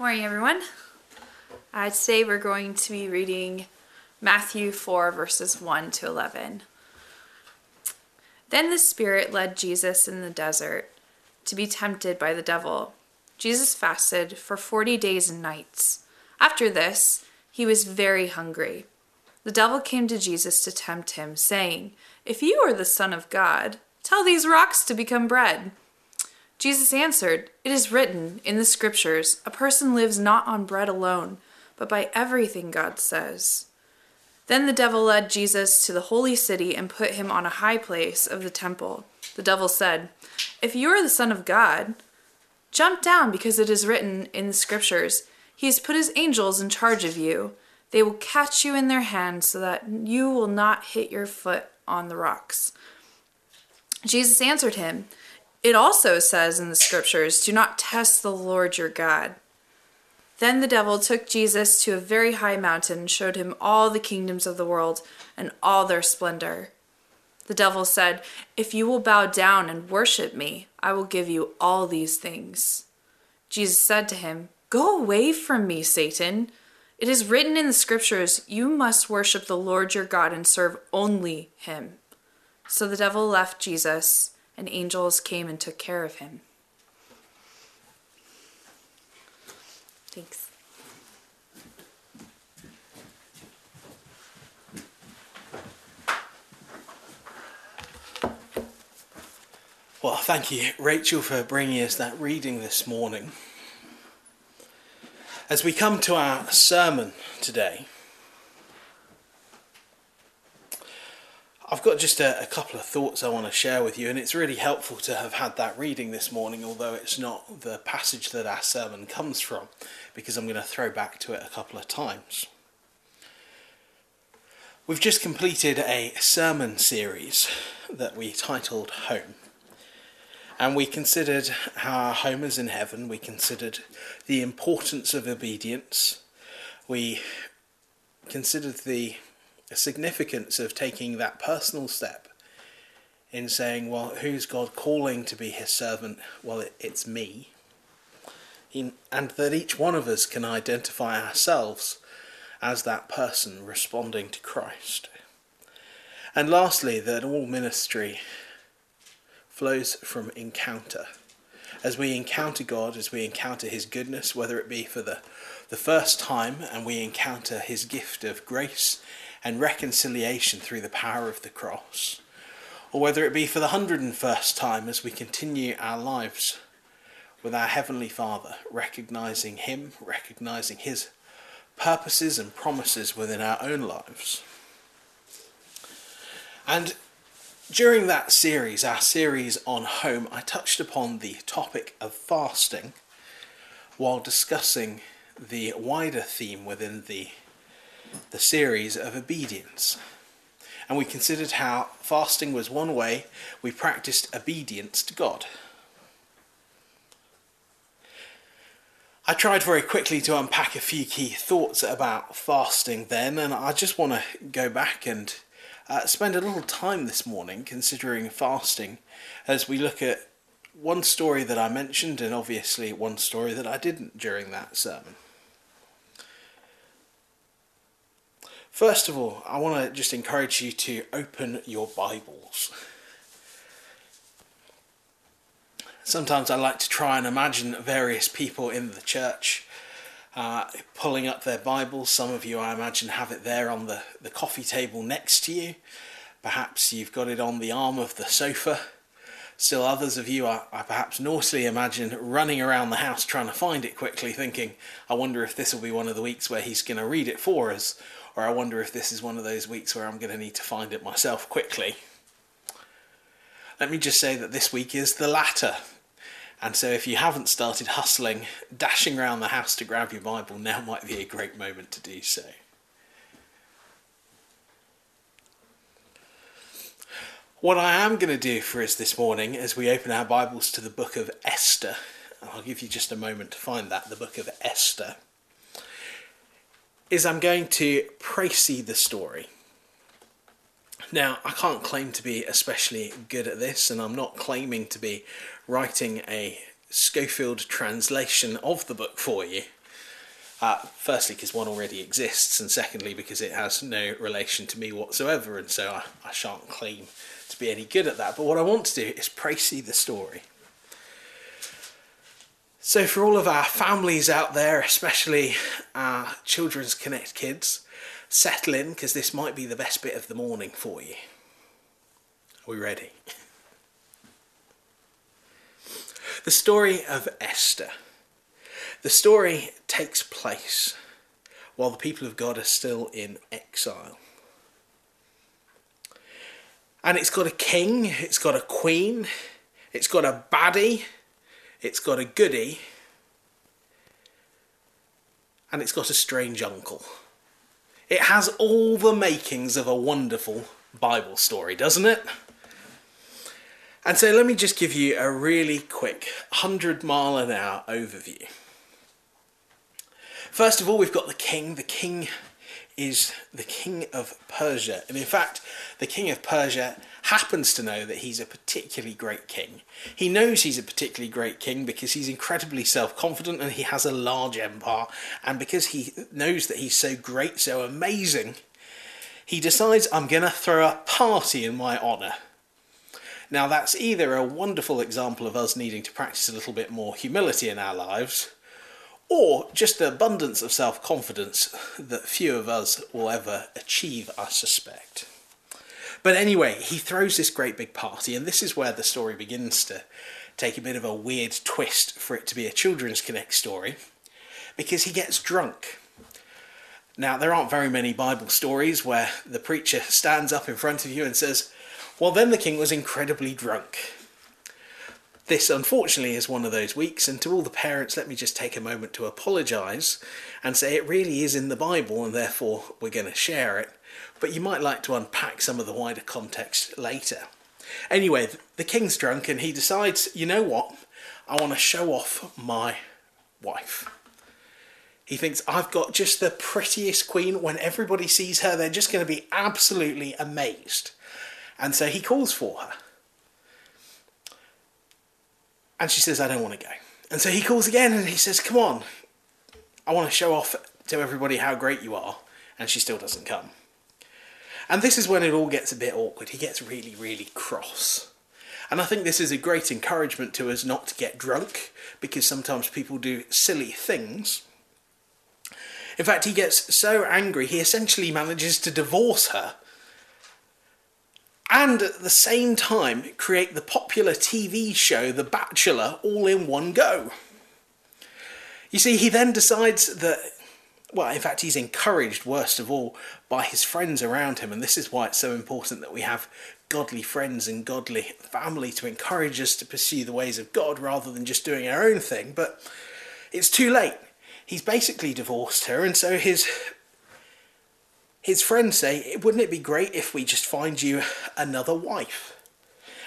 Morning, everyone. Uh, today we're going to be reading Matthew 4, verses 1 to 11. Then the Spirit led Jesus in the desert to be tempted by the devil. Jesus fasted for 40 days and nights. After this, he was very hungry. The devil came to Jesus to tempt him, saying, If you are the Son of God, tell these rocks to become bread. Jesus answered, It is written in the Scriptures, a person lives not on bread alone, but by everything God says. Then the devil led Jesus to the holy city and put him on a high place of the temple. The devil said, If you are the Son of God, jump down, because it is written in the Scriptures, He has put His angels in charge of you. They will catch you in their hands so that you will not hit your foot on the rocks. Jesus answered him, it also says in the scriptures, Do not test the Lord your God. Then the devil took Jesus to a very high mountain and showed him all the kingdoms of the world and all their splendor. The devil said, If you will bow down and worship me, I will give you all these things. Jesus said to him, Go away from me, Satan. It is written in the scriptures, You must worship the Lord your God and serve only him. So the devil left Jesus and angels came and took care of him. Thanks. Well, thank you, Rachel, for bringing us that reading this morning. As we come to our sermon today, I've got just a, a, couple of thoughts I want to share with you, and it's really helpful to have had that reading this morning, although it's not the passage that our sermon comes from, because I'm going to throw back to it a couple of times. We've just completed a sermon series that we titled Home. And we considered how our home is in heaven, we considered the importance of obedience, we considered the significance of taking that personal step in saying, well, who's God calling to be his servant? Well, it, it's me. And that each one of us can identify ourselves as that person responding to Christ. And lastly, that all ministry flows from encounter. As we encounter God, as we encounter His goodness, whether it be for the, the first time and we encounter His gift of grace and reconciliation through the power of the cross, or whether it be for the hundred and first time as we continue our lives with our Heavenly Father, recognizing Him, recognizing His purposes and promises within our own lives. And during that series, our series on home, I touched upon the topic of fasting while discussing the wider theme within the the series of obedience. And we considered how fasting was one way we practiced obedience to God. I tried very quickly to unpack a few key thoughts about fasting then, and I just want to go back and uh, spend a little time this morning considering fasting as we look at one story that I mentioned and obviously one story that I didn't during that sermon. First of all, I want to just encourage you to open your Bibles. Sometimes I like to try and imagine various people in the church uh, pulling up their Bibles. Some of you, I imagine, have it there on the, the coffee table next to you. Perhaps you've got it on the arm of the sofa. Still, others of you, I, I perhaps naughtily imagine running around the house trying to find it quickly, thinking, I wonder if this will be one of the weeks where he's going to read it for us, or I wonder if this is one of those weeks where I'm going to need to find it myself quickly. Let me just say that this week is the latter. And so if you haven't started hustling, dashing around the house to grab your Bible, now might be a great moment to do so. What I am going to do for us this morning as we open our Bibles to the book of Esther, I'll give you just a moment to find that, the book of Esther is I'm going to précis the story. Now, I can't claim to be especially good at this, and I'm not claiming to be writing a Schofield translation of the book for you. Uh, firstly, because one already exists, and secondly, because it has no relation to me whatsoever, and so I, I shan't claim to be any good at that. But what I want to do is précis the story. So, for all of our families out there, especially our Children's Connect kids, settle in because this might be the best bit of the morning for you. Are we ready? The story of Esther. The story takes place while the people of God are still in exile. And it's got a king, it's got a queen, it's got a baddie, it's got a goody, and it's got a strange uncle. It has all the makings of a wonderful Bible story, doesn't it? And so let me just give you a really quick 100 mile an hour overview. First of all, we've got the king. The king is the king of Persia. And in fact, the king of Persia happens to know that he's a particularly great king. He knows he's a particularly great king because he's incredibly self confident and he has a large empire. And because he knows that he's so great, so amazing, he decides, I'm going to throw a party in my honour. Now, that's either a wonderful example of us needing to practice a little bit more humility in our lives, or just the abundance of self confidence that few of us will ever achieve, I suspect. But anyway, he throws this great big party, and this is where the story begins to take a bit of a weird twist for it to be a Children's Connect story, because he gets drunk. Now, there aren't very many Bible stories where the preacher stands up in front of you and says, Well, then the king was incredibly drunk. This, unfortunately, is one of those weeks, and to all the parents, let me just take a moment to apologise and say it really is in the Bible, and therefore we're going to share it but you might like to unpack some of the wider context later. Anyway, the king's drunk and he decides, you know what? I want to show off my wife. He thinks, I've got just the prettiest queen. When everybody sees her, they're just going to be absolutely amazed. And so he calls for her. And she says, I don't want to go. And so he calls again and he says, Come on, I want to show off to everybody how great you are. And she still doesn't come. And this is when it all gets a bit awkward. He gets really, really cross. And I think this is a great encouragement to us not to get drunk, because sometimes people do silly things. In fact, he gets so angry, he essentially manages to divorce her. And at the same time, create the popular TV show The Bachelor all in one go. You see, he then decides that well, in fact, he's encouraged, worst of all, by his friends around him. And this is why it's so important that we have godly friends and godly family to encourage us to pursue the ways of God rather than just doing our own thing. But it's too late. He's basically divorced her, and so his his friends say, "Wouldn't it be great if we just find you another wife?"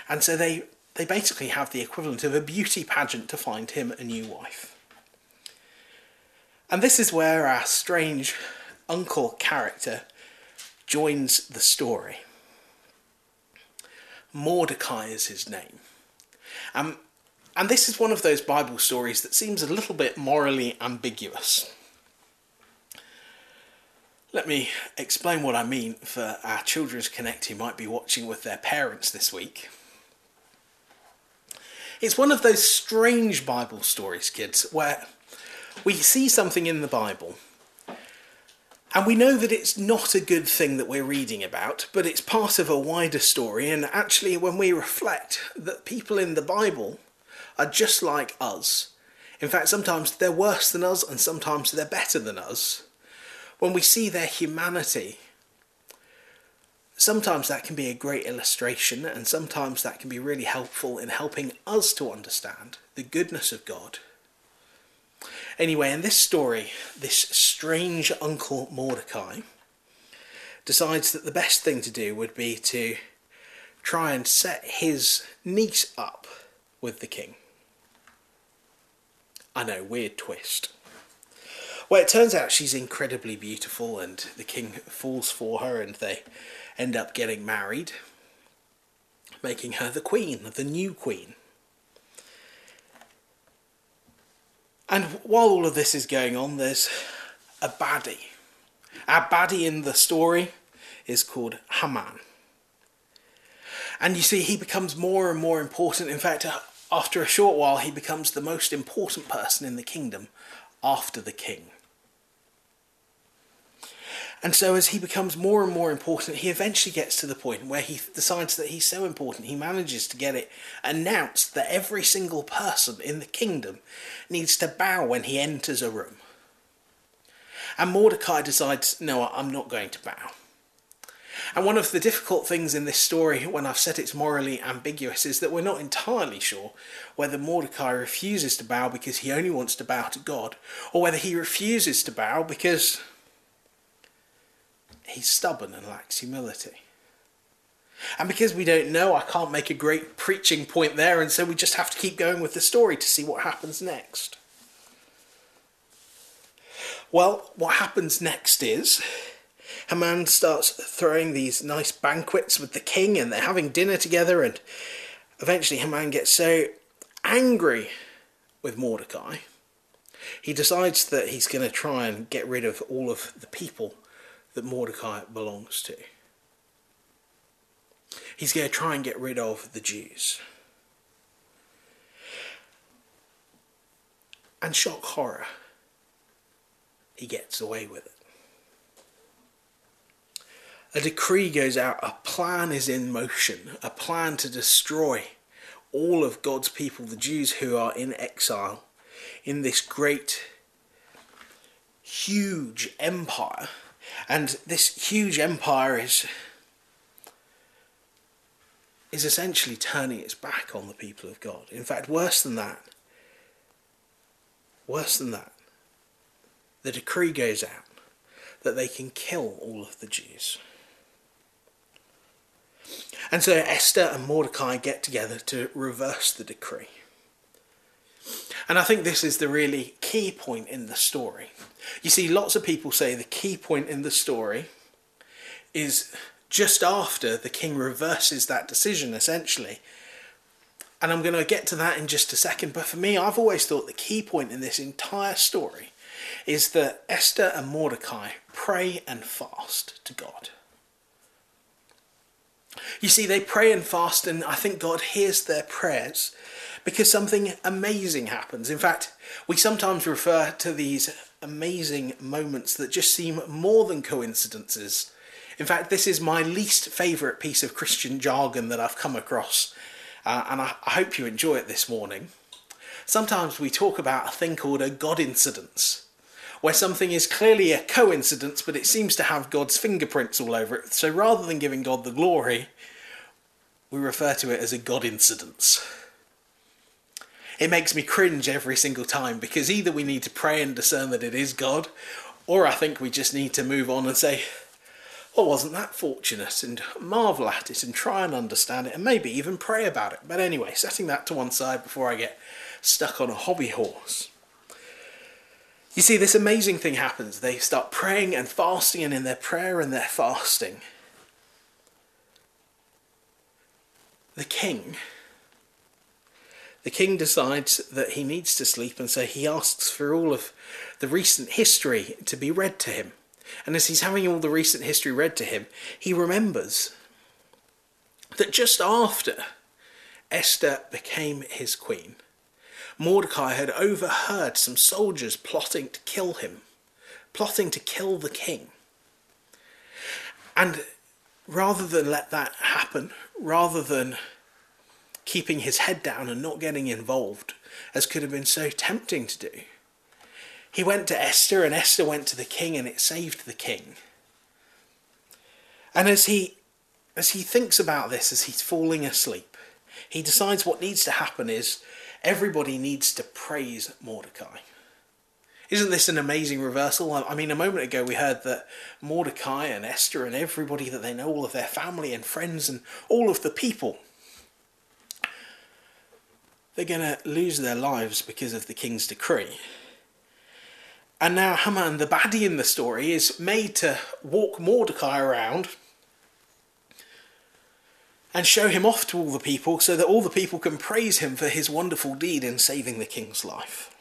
And so they they basically have the equivalent of a beauty pageant to find him a new wife. And this is where our strange uncle character joins the story. Mordecai is his name. Um, and this is one of those Bible stories that seems a little bit morally ambiguous. Let me explain what I mean for our Children's Connect who might be watching with their parents this week. It's one of those strange Bible stories, kids, where we see something in the Bible and we know that it's not a good thing that we're reading about, but it's part of a wider story. And actually, when we reflect that people in the Bible are just like us, in fact, sometimes they're worse than us and sometimes they're better than us, when we see their humanity, sometimes that can be a great illustration, and sometimes that can be really helpful in helping us to understand the goodness of God Anyway, in this story, this strange uncle Mordecai decides that the best thing to do would be to try and set his niece up with the king. I know, weird twist. Well, it turns out she's incredibly beautiful, and the king falls for her, and they end up getting married, making her the queen, the new queen. And while all of this is going on, there's a baddie. Our baddie in the story is called Haman. And you see, he becomes more and more important. In fact, after a short while, he becomes the most important person in the kingdom after the king. And so, as he becomes more and more important, he eventually gets to the point where he decides that he's so important, he manages to get it announced that every single person in the kingdom needs to bow when he enters a room. And Mordecai decides, no, I'm not going to bow. And one of the difficult things in this story, when I've said it's morally ambiguous, is that we're not entirely sure whether Mordecai refuses to bow because he only wants to bow to God, or whether he refuses to bow because he's stubborn and lacks humility. And because we don't know, I can't make a great preaching point there, and so we just have to keep going with the story to see what happens next. Well, what happens next is Haman starts throwing these nice banquets with the king, and they're having dinner together. And eventually, Haman gets so angry with Mordecai, he decides that he's going to try and get rid of all of the people that Mordecai belongs to. He's going to try and get rid of the Jews. And shock horror, he gets away with it a decree goes out, a plan is in motion, a plan to destroy all of God's people, the Jews who are in exile, in this great, huge empire. And this huge empire is, is essentially turning its back on the people of God. In fact, worse than that, worse than that, the decree goes out that they can kill all of the Jews. And so Esther and Mordecai get together to reverse the decree. And I think this is the really key point in the story. You see, lots of people say the key point in the story is just after the king reverses that decision, essentially. And I'm going to get to that in just a second. But for me, I've always thought the key point in this entire story is that Esther and Mordecai pray and fast to God. You see, they pray and fast, and I think God hears their prayers because something amazing happens. In fact, we sometimes refer to these amazing moments that just seem more than coincidences. In fact, this is my least favourite piece of Christian jargon that I've come across, uh, and I, I hope you enjoy it this morning. Sometimes we talk about a thing called a God incidence where something is clearly a coincidence, but it seems to have God's fingerprints all over it. So rather than giving God the glory, we refer to it as a God incidence. It makes me cringe every single time because either we need to pray and discern that it is God, or I think we just need to move on and say, well, wasn't that fortunate? And marvel at it and try and understand it and maybe even pray about it. But anyway, setting that to one side before I get stuck on a hobby horse. You see, this amazing thing happens. They start praying and fasting, and in their prayer and their fasting, the king the king decides that he needs to sleep and so he asks for all of the recent history to be read to him and as he's having all the recent history read to him he remembers that just after esther became his queen Mordecai had overheard some soldiers plotting to kill him, plotting to kill the king. And rather than let that happen, rather than keeping his head down and not getting involved, as could have been so tempting to do, he went to Esther, and Esther went to the king, and it saved the king. And as he as he thinks about this, as he's falling asleep, he decides what needs to happen is everybody needs to praise Mordecai. Isn't this an amazing reversal? I mean, a moment ago we heard that Mordecai and Esther and everybody that they know, all of their family and friends and all of the people, they're going to lose their lives because of the king's decree. And now Haman, the baddie in the story, is made to walk Mordecai around and show him off to all the people so that all the people can praise him for his wonderful deed in saving the king's life.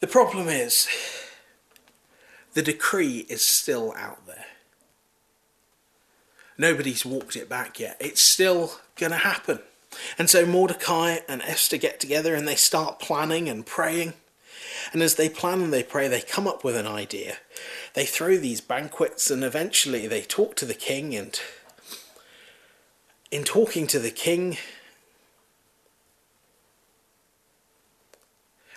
The problem is, the decree is still out there. Nobody's walked it back yet. It's still going to happen. And so Mordecai and Esther get together and they start planning and praying. And as they plan and they pray, they come up with an idea. They throw these banquets and eventually they talk to the king. And in talking to the king,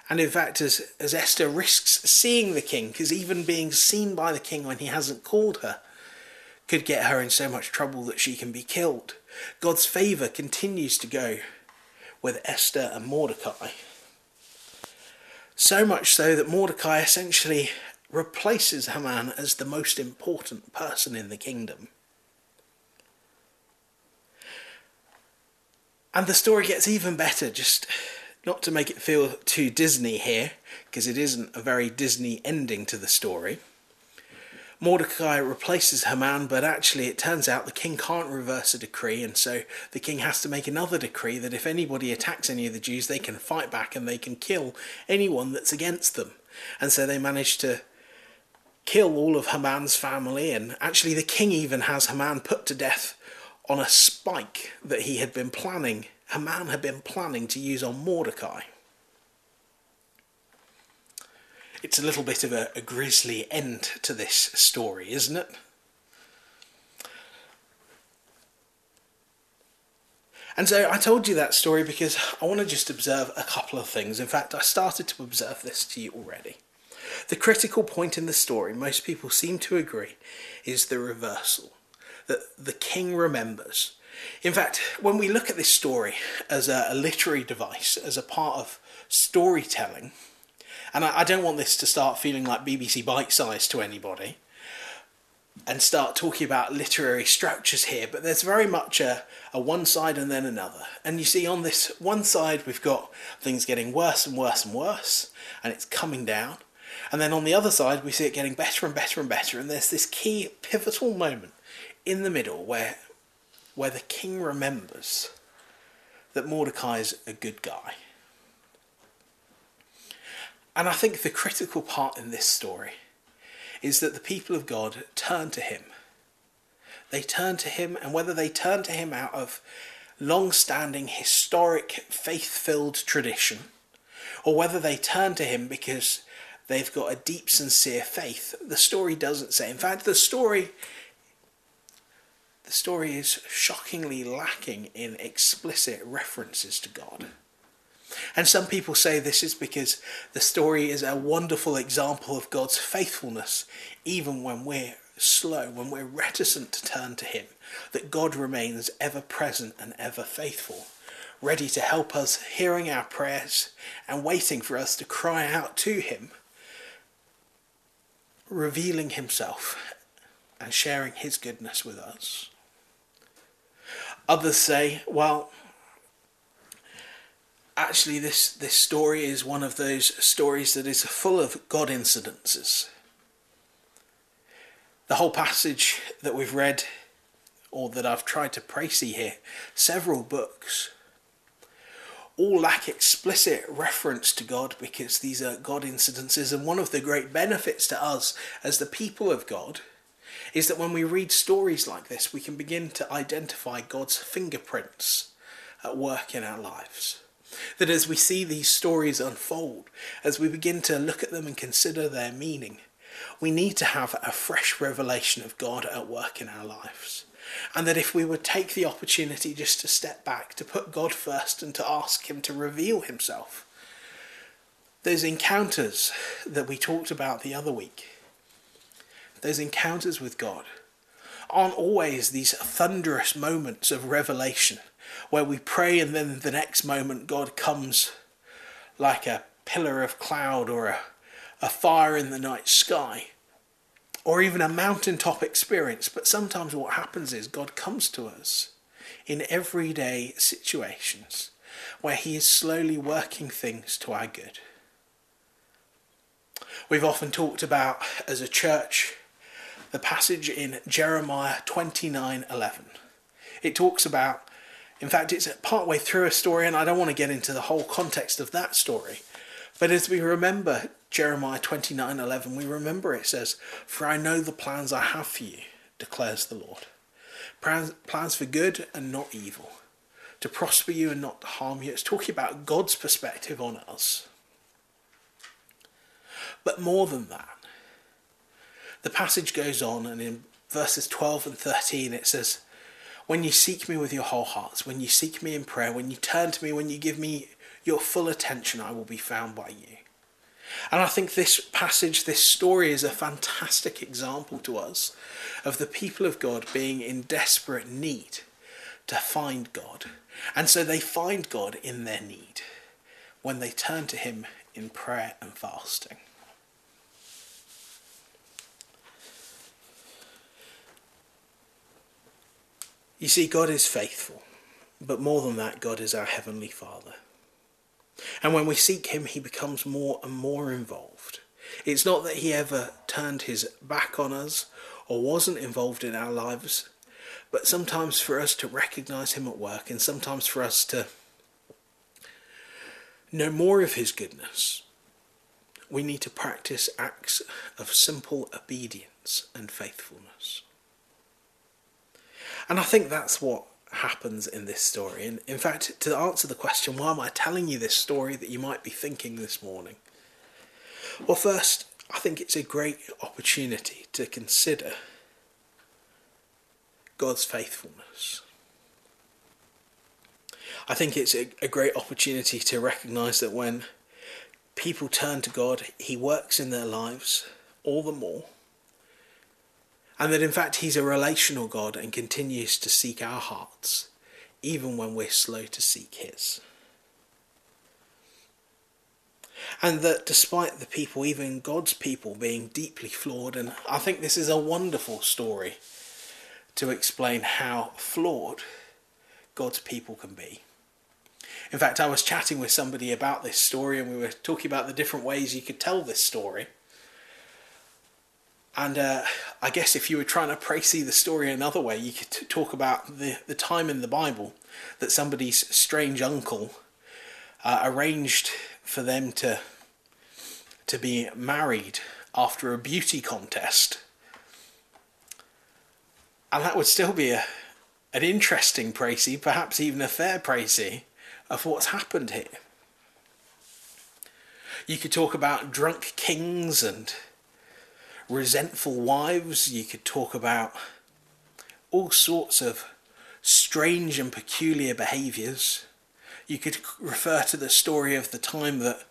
And in fact, as, as Esther risks seeing the king, because even being seen by the king when he hasn't called her could get her in so much trouble that she can be killed, God's favour continues to go with Esther and Mordecai. So much so that Mordecai essentially replaces Haman as the most important person in the kingdom. And the story gets even better just not to make it feel too Disney here, because it isn't a very Disney ending to the story. Mordecai replaces Haman, but actually it turns out the king can't reverse a decree, and so the king has to make another decree that if anybody attacks any of the Jews, they can fight back and they can kill anyone that's against them. And so they manage to kill all of Haman's family, and actually the king even has Haman put to death on a spike that he had been planning Haman had been planning to use on Mordecai. It's a little bit of a, a grisly end to this story, isn't it? And so I told you that story because I want to just observe a couple of things. In fact, I started to observe this to you already. The critical point in the story, most people seem to agree, is the reversal. That the king remembers in fact, when we look at this story as a, a literary device, as a part of storytelling, and I, I don't want this to start feeling like BBC Bitesize to anybody and start talking about literary structures here, but there's very much a, a one side and then another. And you see, on this one side, we've got things getting worse and worse and worse, and it's coming down. And then on the other side, we see it getting better and better and better, and there's this key pivotal moment in the middle where where the king remembers that Mordecai is a good guy. And I think the critical part in this story is that the people of God turn to him. They turn to him, and whether they turn to him out of long standing, historic, faith filled tradition, or whether they turn to him because they've got a deep, sincere faith, the story doesn't say. In fact, the story the story is shockingly lacking in explicit references to God. And some people say this is because the story is a wonderful example of God's faithfulness, even when we're slow, when we're reticent to turn to Him, that God remains ever present and ever faithful, ready to help us, hearing our prayers and waiting for us to cry out to Him, revealing Himself and sharing His goodness with us. Others say, well, actually this, this story is one of those stories that is full of God incidences. The whole passage that we've read, or that I've tried to précis here, several books, all lack explicit reference to God because these are God incidences. And one of the great benefits to us as the people of God is that when we read stories like this, we can begin to identify God's fingerprints at work in our lives. That as we see these stories unfold, as we begin to look at them and consider their meaning, we need to have a fresh revelation of God at work in our lives. And that if we would take the opportunity just to step back, to put God first and to ask Him to reveal Himself, those encounters that we talked about the other week, those encounters with God aren't always these thunderous moments of revelation where we pray and then the next moment God comes like a pillar of cloud or a, a fire in the night sky or even a mountaintop experience. But sometimes what happens is God comes to us in everyday situations where He is slowly working things to our good. We've often talked about as a church the passage in Jeremiah 29:11. It talks about in fact it's partway through a story and I don't want to get into the whole context of that story, But as we remember Jeremiah 29:11, we remember it says, "For I know the plans I have for you," declares the Lord. Plans, for good and not evil, to prosper you and not to harm you. It's talking about God's perspective on us. But more than that, the passage goes on, and in verses 12 and 13 it says, When you seek me with your whole hearts, when you seek me in prayer, when you turn to me, when you give me your full attention, I will be found by you. And I think this passage, this story, is a fantastic example to us of the people of God being in desperate need to find God. And so they find God in their need when they turn to Him in prayer and fasting. You see, God is faithful, but more than that, God is our Heavenly Father. And when we seek Him, He becomes more and more involved. It's not that He ever turned His back on us or wasn't involved in our lives, but sometimes for us to recognize Him at work and sometimes for us to know more of His goodness, we need to practice acts of simple obedience and faithfulness. And I think that's what happens in this story. And in fact, to answer the question, why am I telling you this story that you might be thinking this morning? Well, first, I think it's a great opportunity to consider God's faithfulness. I think it's a, great opportunity to recognize that when people turn to God, He works in their lives all the more and that in fact He's a relational God and continues to seek our hearts, even when we're slow to seek His. And that despite the people, even God's people, being deeply flawed, and I think this is a wonderful story to explain how flawed God's people can be. In fact, I was chatting with somebody about this story, and we were talking about the different ways you could tell this story. And uh, I guess if you were trying to précis the story another way, you could t- talk about the, the time in the Bible that somebody's strange uncle uh, arranged for them to to be married after a beauty contest. And that would still be a, an interesting précis, perhaps even a fair précis, of what's happened here. You could talk about drunk kings and resentful wives, you could talk about all sorts of strange and peculiar behaviours. You could refer to the story of the time that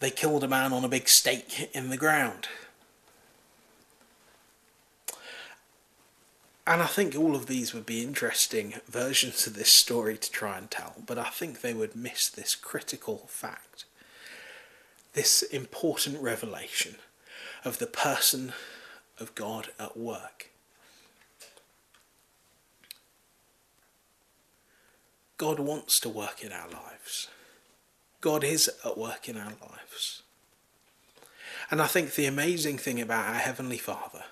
they killed a man on a big stake in the ground. And I think all of these would be interesting versions of this story to try and tell, but I think they would miss this critical fact, this important revelation of the person of God at work. God wants to work in our lives. God is at work in our lives. And I think the amazing thing about our Heavenly Father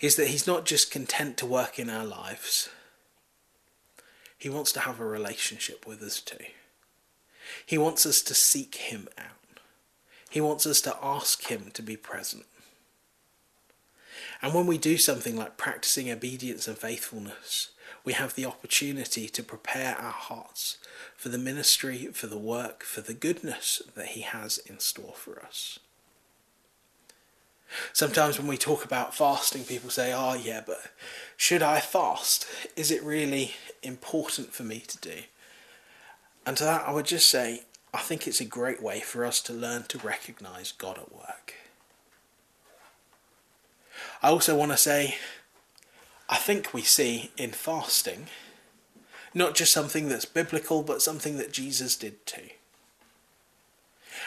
is that He's not just content to work in our lives, He wants to have a relationship with us too. He wants us to seek Him out. He wants us to ask Him to be present. And when we do something like practicing obedience and faithfulness, we have the opportunity to prepare our hearts for the ministry, for the work, for the goodness that He has in store for us. Sometimes when we talk about fasting, people say, Oh, yeah, but should I fast? Is it really important for me to do? And to that, I would just say, I think it's a great way for us to learn to recognize God at work. I also want to say, I think we see in fasting not just something that's biblical, but something that Jesus did too.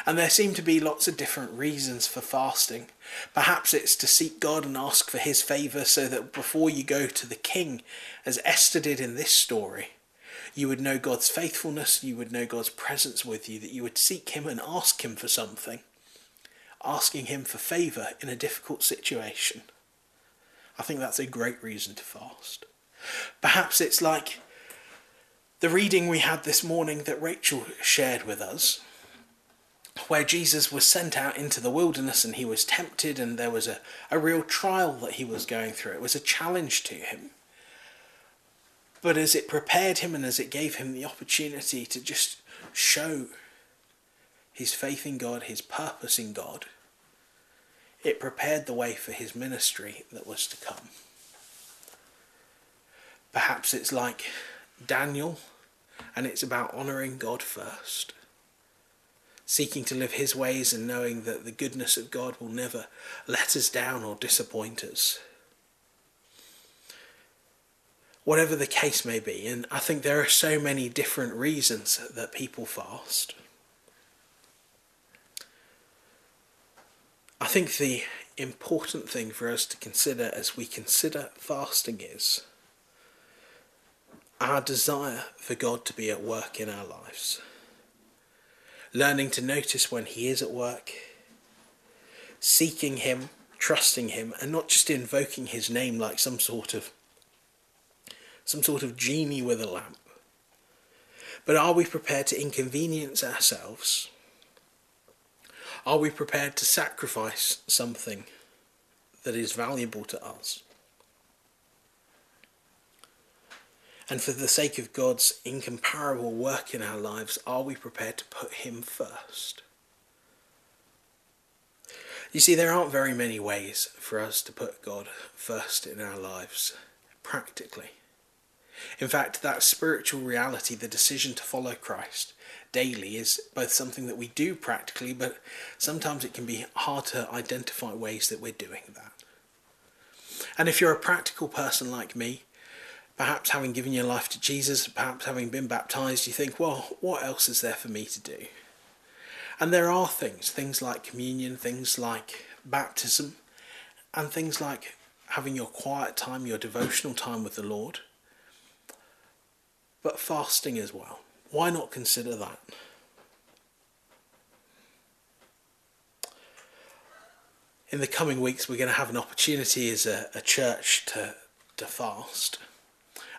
And there seem to be lots of different reasons for fasting. Perhaps it's to seek God and ask for His favour so that before you go to the king, as Esther did in this story, you would know God's faithfulness, you would know God's presence with you, that you would seek Him and ask Him for something, asking Him for favour in a difficult situation. I think that's a great reason to fast. Perhaps it's like the reading we had this morning that Rachel shared with us, where Jesus was sent out into the wilderness and he was tempted, and there was a, a real trial that he was going through. It was a challenge to him. But as it prepared him and as it gave him the opportunity to just show his faith in God, his purpose in God, it prepared the way for his ministry that was to come. Perhaps it's like Daniel, and it's about honouring God first, seeking to live his ways and knowing that the goodness of God will never let us down or disappoint us. Whatever the case may be, and I think there are so many different reasons that people fast. I think the important thing for us to consider as we consider fasting is our desire for God to be at work in our lives. Learning to notice when He is at work, seeking Him, trusting Him, and not just invoking His name like some sort of some sort of genie with a lamp. But are we prepared to inconvenience ourselves? Are we prepared to sacrifice something that is valuable to us? And for the sake of God's incomparable work in our lives, are we prepared to put Him first? You see, there aren't very many ways for us to put God first in our lives, practically. In fact, that spiritual reality, the decision to follow Christ daily, is both something that we do practically, but sometimes it can be hard to identify ways that we're doing that. And if you're a practical person like me, perhaps having given your life to Jesus, perhaps having been baptized, you think, well, what else is there for me to do? And there are things, things like communion, things like baptism, and things like having your quiet time, your devotional time with the Lord, but fasting as well. Why not consider that? In the coming weeks, we're going to have an opportunity as a, a church to, to fast.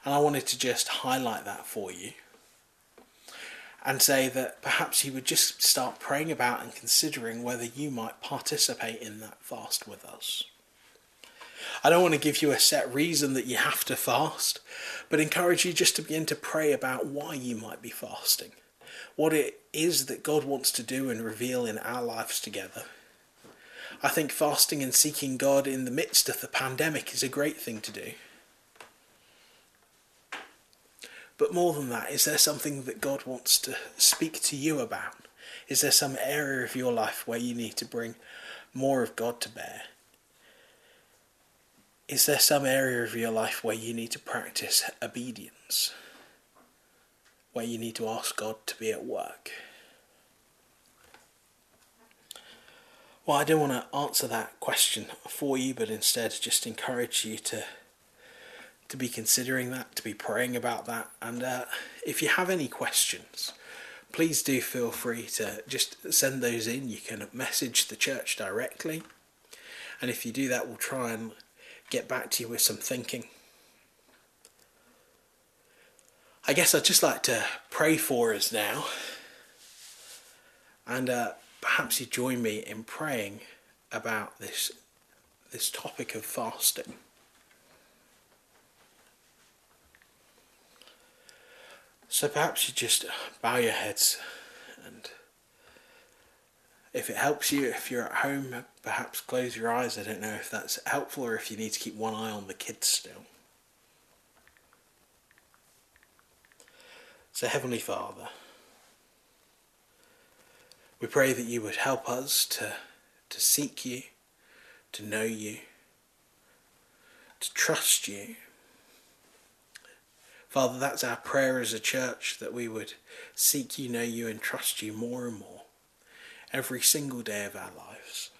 And I wanted to just highlight that for you and say that perhaps you would just start praying about and considering whether you might participate in that fast with us. I don't want to give you a set reason that you have to fast, but encourage you just to begin to pray about why you might be fasting, what it is that God wants to do and reveal in our lives together. I think fasting and seeking God in the midst of the pandemic is a great thing to do. But more than that, is there something that God wants to speak to you about? Is there some area of your life where you need to bring more of God to bear? Is there some area of your life where you need to practice obedience? Where you need to ask God to be at work? Well, I don't want to answer that question for you, but instead just encourage you to to be considering that, to be praying about that. And uh, if you have any questions, please do feel free to just send those in. You can message the church directly. And if you do that, we'll try and get back to you with some thinking. I guess I'd just like to pray for us now. And uh, perhaps you join me in praying about this, this topic of fasting. So perhaps you just bow your heads and if it helps you, if you're at home, perhaps close your eyes. I don't know if that's helpful or if you need to keep one eye on the kids still. So, Heavenly Father, we pray that you would help us to, to seek you, to know you, to trust you Father, that's our prayer as a church that we would seek you, know you, and trust you more and more every single day of our lives.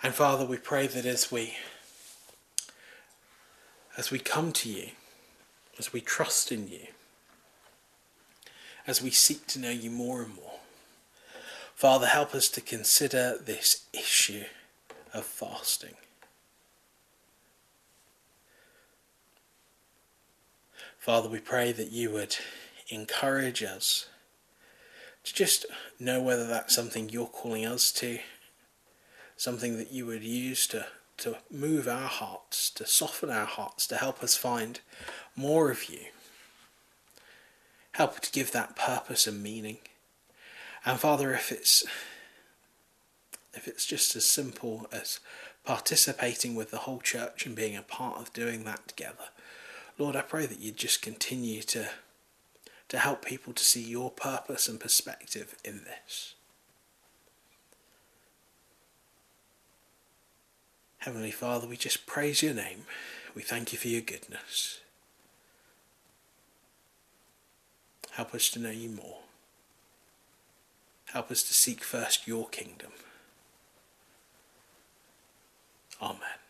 And Father, we pray that as we as we come to you, as we trust in you, as we seek to know you more and more, Father, help us to consider this issue of fasting. Father, we pray that you would encourage us to just know whether that's something you're calling us to, something that you would use to, to move our hearts, to soften our hearts, to help us find more of you. Help to give that purpose and meaning. And Father, if it's if it's just as simple as participating with the whole church and being a part of doing that together, Lord, I pray that you just continue to to help people to see your purpose and perspective in this. Heavenly Father, we just praise your name. We thank you for your goodness. Help us to know you more. Help us to seek first your kingdom. Amen.